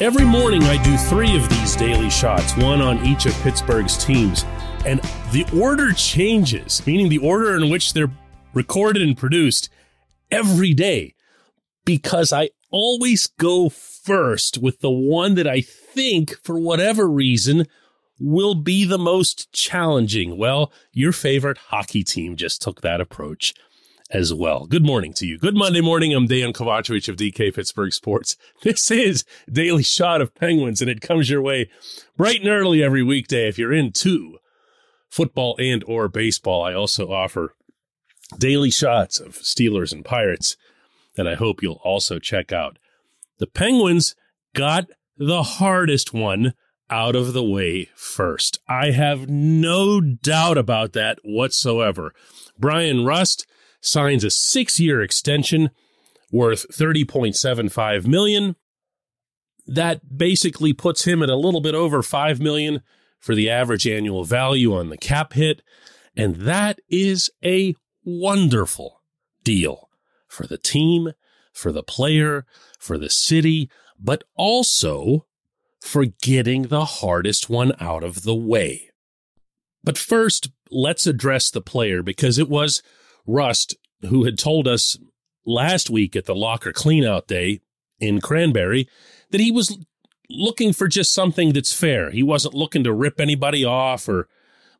Every morning, I do three of these daily shots, one on each of Pittsburgh's teams. And the order changes, meaning the order in which they're recorded and produced every day, because I always go first with the one that I think, for whatever reason, will be the most challenging. Well, your favorite hockey team just took that approach as well. Good morning to you. Good Monday morning. I'm Dejan Kovacevic of DK Pittsburgh Sports. This is Daily Shot of Penguins, and it comes your way bright and early every weekday if you're into football and or baseball. I also offer daily shots of Steelers and Pirates that I hope you'll also check out. The Penguins got the hardest one out of the way first. I have no doubt about that whatsoever. Bryan Rust signs a six year extension worth 30.75 million. That basically puts him at a little bit over 5 million for the average annual value on the cap hit. And that is a wonderful deal for the team, for the player, for the city, but also for getting the hardest one out of the way. But first, let's address the player because it was Rust, who had told us last week at the locker cleanout day in Cranberry that he was looking for just something that's fair. He wasn't looking to rip anybody off or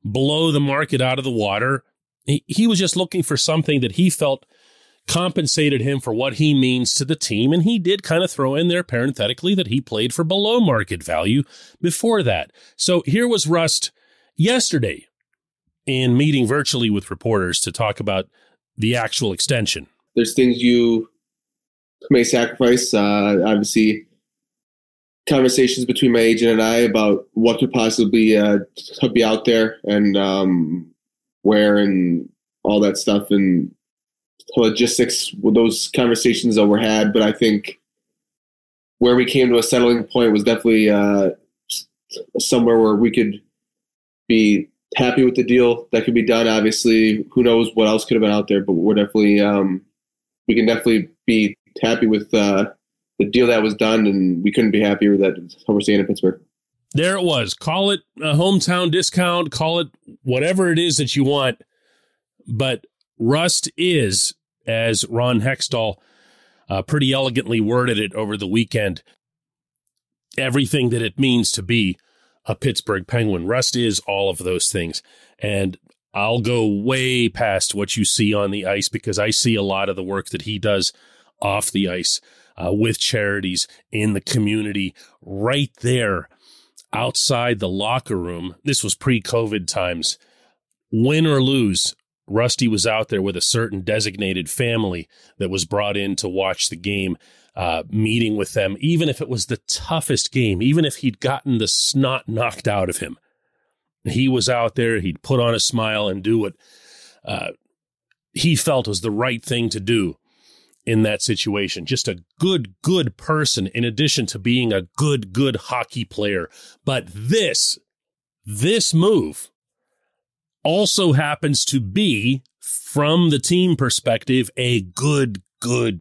blow the market out of the water. He, he was just looking for something that he felt compensated him for what he means to the team. And he did kind of throw in there parenthetically that he played for below market value before that. So here was Rust yesterday in meeting virtually with reporters to talk about the actual extension. There's things you may sacrifice. Uh, obviously, conversations between my agent and I about what could possibly uh, be out there and um, where and all that stuff and logistics. Well, those conversations that were had, but I think where we came to a settling point was definitely uh, somewhere where we could be happy with the deal that could be done. Obviously, who knows what else could have been out there, but we're definitely um, we can definitely be happy with uh, the deal that was done, and we couldn't be happier with that how we're staying in Pittsburgh. There it was. Call it a hometown discount. Call it whatever it is that you want. But Rust is, as Ron Hextall uh, pretty elegantly worded it over the weekend, everything that it means to be a Pittsburgh Penguin. Rust is all of those things. And I'll go way past what you see on the ice because I see a lot of the work that he does off the ice uh, with charities in the community right there outside the locker room. This was pre COVID times. Win or lose, Rusty was out there with a certain designated family that was brought in to watch the game uh, meeting with them, even if it was the toughest game, even if he'd gotten the snot knocked out of him. He was out there, he'd put on a smile and do what uh, he felt was the right thing to do in that situation. Just a good, good person, in addition to being a good, good hockey player. But this, this move also happens to be, from the team perspective, a good, good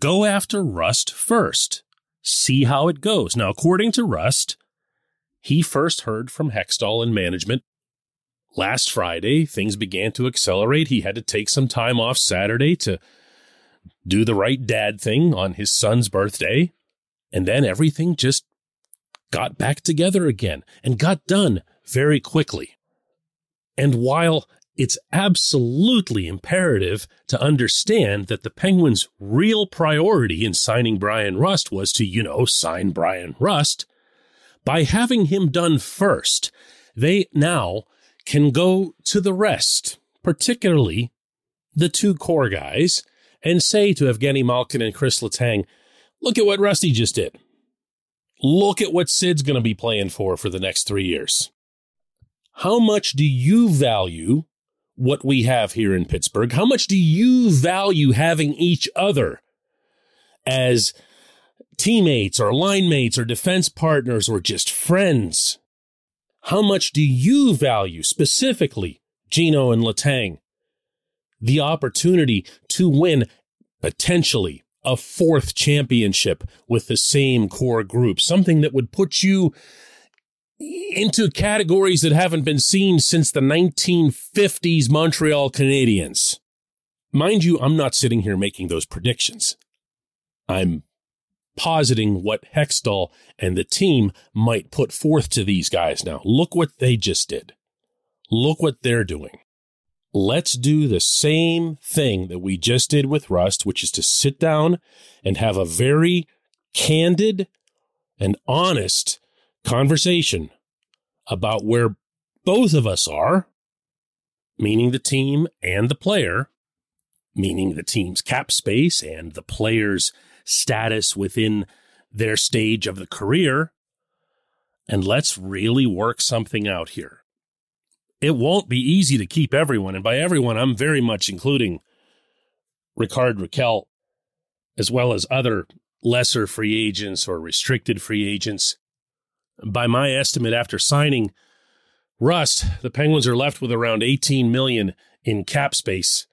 go after Rust first. See how it goes. Now, according to Rust, he first heard from Hextall and management last Friday. Things began to accelerate. He had to take some time off Saturday to do the right dad thing on his son's birthday. And then everything just got back together again and got done very quickly. And while it's absolutely imperative to understand that the Penguins' real priority in signing Bryan Rust was to, you know, sign Bryan Rust. By having him done first, they now can go to the rest, particularly the two core guys, and say to Evgeny Malkin and Chris Letang, look at what Rusty just did. Look at what Sid's going to be playing for for the next three years. How much do you value what we have here in Pittsburgh? How much do you value having each other as teammates or line mates or defense partners or just friends? How much do you value specifically, Gino and Letang, the opportunity to win potentially a fourth championship with the same core group, something that would put you into categories that haven't been seen since the 1950s Montreal Canadiens. Mind you, I'm not sitting here making those predictions. I'm positing what Hextall and the team might put forth to these guys now. Look what they just did. Look what they're doing. Let's do the same thing that we just did with Rust, which is to sit down and have a very candid and honest conversation about where both of us are, meaning the team and the player, meaning the team's cap space and the player's status within their stage of the career. And let's really work something out here. It won't be easy to keep everyone. And by everyone, I'm very much including Rickard Rakell, as well as other lesser free agents or restricted free agents. By my estimate, after signing Rust, the Penguins are left with around 18 million in cap space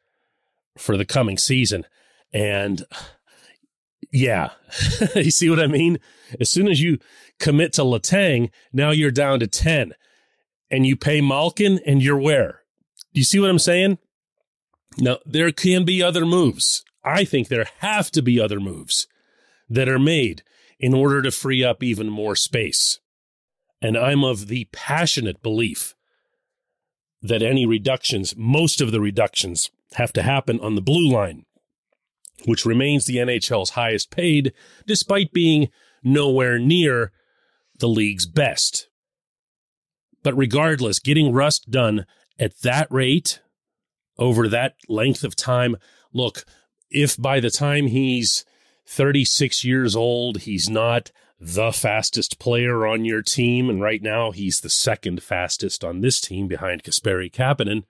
for the coming season. And yeah, you see what I mean? As soon as you commit to Letang, now you're down to 10 and you pay Malkin and you're where? Do you see what I'm saying? Now, there can be other moves. I think there have to be other moves that are made in order to free up even more space. And I'm of the passionate belief that any reductions, most of the reductions, have to happen on the blue line, which remains the NHL's highest paid, despite being nowhere near the league's best. But regardless, getting Rust done at that rate over that length of time, look, if by the time he's 36 years old, he's not the fastest player on your team, and right now he's the second fastest on this team behind Kasperi Kapanen,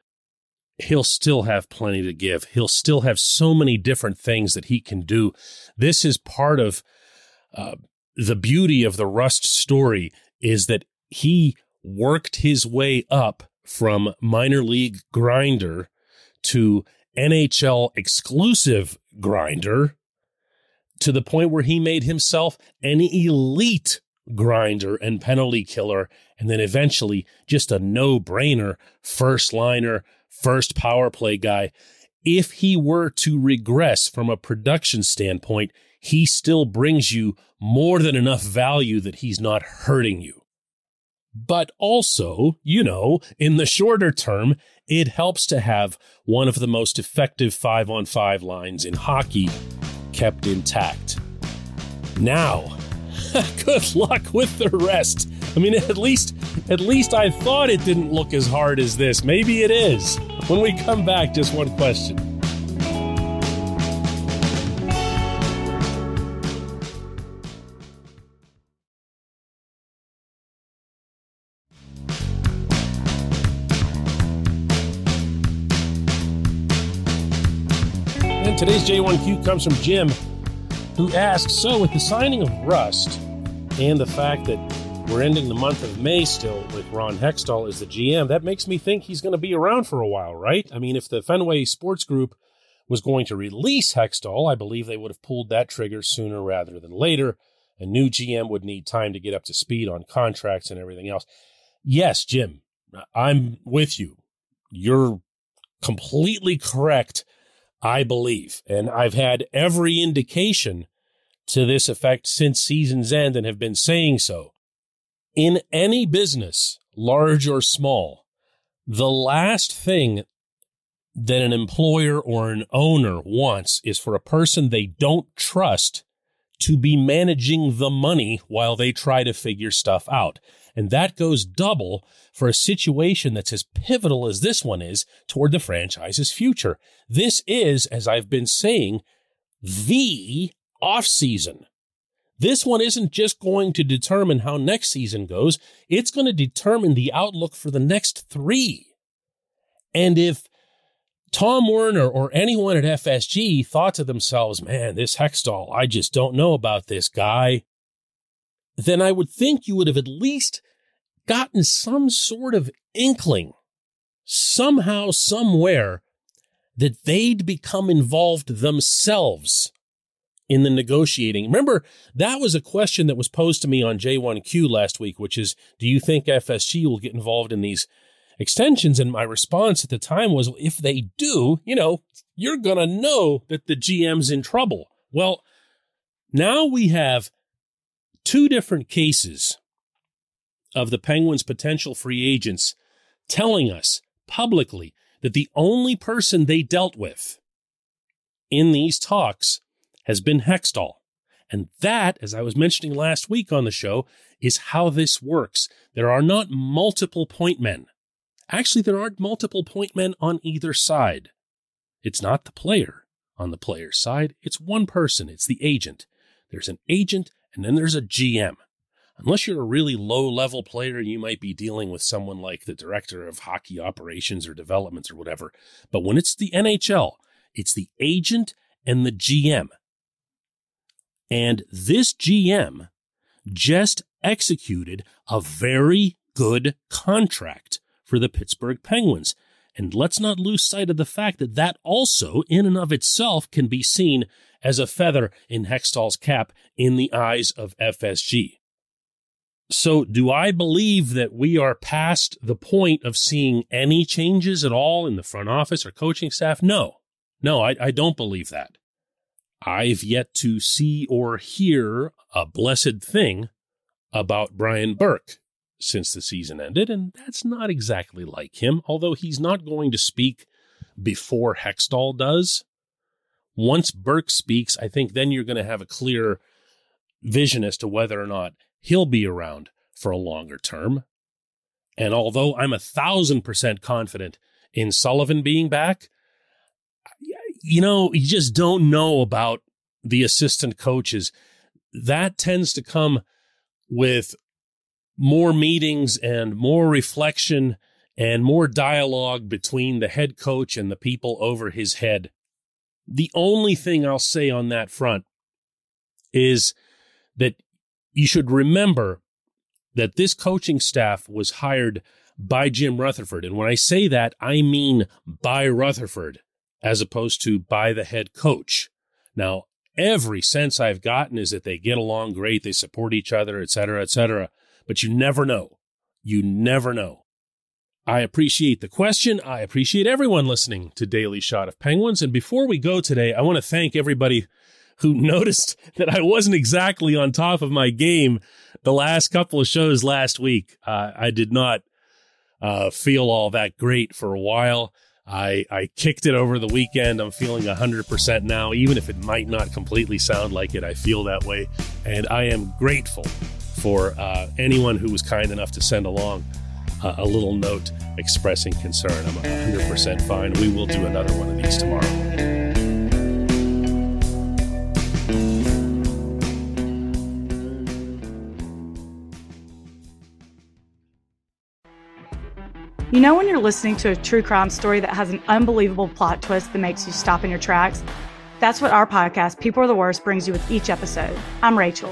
he'll still have plenty to give. He'll still have so many different things that he can do. This is part of uh, the beauty of the Rust story is that he worked his way up from minor league grinder to NHL exclusive grinder to the point where he made himself an elite grinder and penalty killer, and then eventually just a no brainer first liner, first power play guy. If he were to regress from a production standpoint, he still brings you more than enough value that he's not hurting you. But also, you know, in the shorter term, it helps to have one of the most effective five on five lines in hockey kept intact. Now, good luck with the rest. I mean, at least, at least I thought it didn't look as hard as this. Maybe it is. When we come back, just one question. Today's J1Q comes from Jim, who asks So, with the signing of Rust and the fact that we're ending the month of May still with Ron Hextall as the GM, that makes me think he's going to be around for a while, right? I mean, if the Fenway Sports Group was going to release Hextall, I believe they would have pulled that trigger sooner rather than later. A new GM would need time to get up to speed on contracts and everything else. Yes, Jim, I'm with you. You're completely correct I believe. And I've had every indication to this effect since season's end and have been saying so. In any business, large or small, the last thing that an employer or an owner wants is for a person they don't trust to be managing the money while they try to figure stuff out. And that goes double for a situation that's as pivotal as this one is toward the franchise's future. This is, as I've been saying, the off season. This one isn't just going to determine how next season goes, it's going to determine the outlook for the next three. And if Tom Werner or anyone at FSG thought to themselves, man, this Hextall, I just don't know about this guy, then I would think you would have at least gotten some sort of inkling somehow, somewhere, that they'd become involved themselves in the negotiating. Remember, that was a question that was posed to me on J1Q last week, which is Do you think FSG will get involved in these extensions? And my response at the time was if they do, you know, you're going to know that the GM's in trouble. Well, now we have two different cases of the Penguins' potential free agents telling us publicly that the only person they dealt with in these talks has been Hextall. And that, as I was mentioning last week on the show, is how this works. There are not multiple point men. Actually, there aren't multiple point men on either side. It's not the player on the player's side. It's one person. It's the agent. There's an agent and then there's a GM unless you're a really low level player, you might be dealing with someone like the director of hockey operations or developments or whatever. But when it's the NHL, it's the agent and the GM. And this GM just executed a very good contract for the Pittsburgh Penguins. And let's not lose sight of the fact that that also, in and of itself, can be seen as a feather in Hextall's cap in the eyes of FSG. So, do I believe that we are past the point of seeing any changes at all in the front office or coaching staff? No, no, I, I don't believe that. I've yet to see or hear a blessed thing about Brian Burke since the season ended, and that's not exactly like him, although he's not going to speak before Hextall does. Once Burke speaks, I think then you're going to have a clear vision as to whether or not he'll be around for a longer term. And although I'm a thousand percent confident in Sullivan being back, you know, you just don't know about the assistant coaches. That tends to come with more meetings and more reflection and more dialogue between the head coach and the people over his head. The only thing I'll say on that front is that you should remember that this coaching staff was hired by Jim Rutherford. And when I say that, I mean by Rutherford as opposed to by the head coach. Now, every sense I've gotten is that they get along great, they support each other, et cetera, et cetera. But you never know. You never know. I appreciate the question. I appreciate everyone listening to Daily Shot of Penguins. And before we go today, I want to thank everybody who noticed that I wasn't exactly on top of my game the last couple of shows last week. Uh, I did not uh, feel all that great for a while. I, I kicked it over the weekend. I'm feeling 100% now, even if it might not completely sound like it. I feel that way. And I am grateful for uh, anyone who was kind enough to send along uh, a little note expressing concern. I'm 100% fine. We will do another one of these tomorrow. You know, when you're listening to a true crime story that has an unbelievable plot twist that makes you stop in your tracks? That's what our podcast, People Are the Worst, brings you with each episode. I'm Rachel.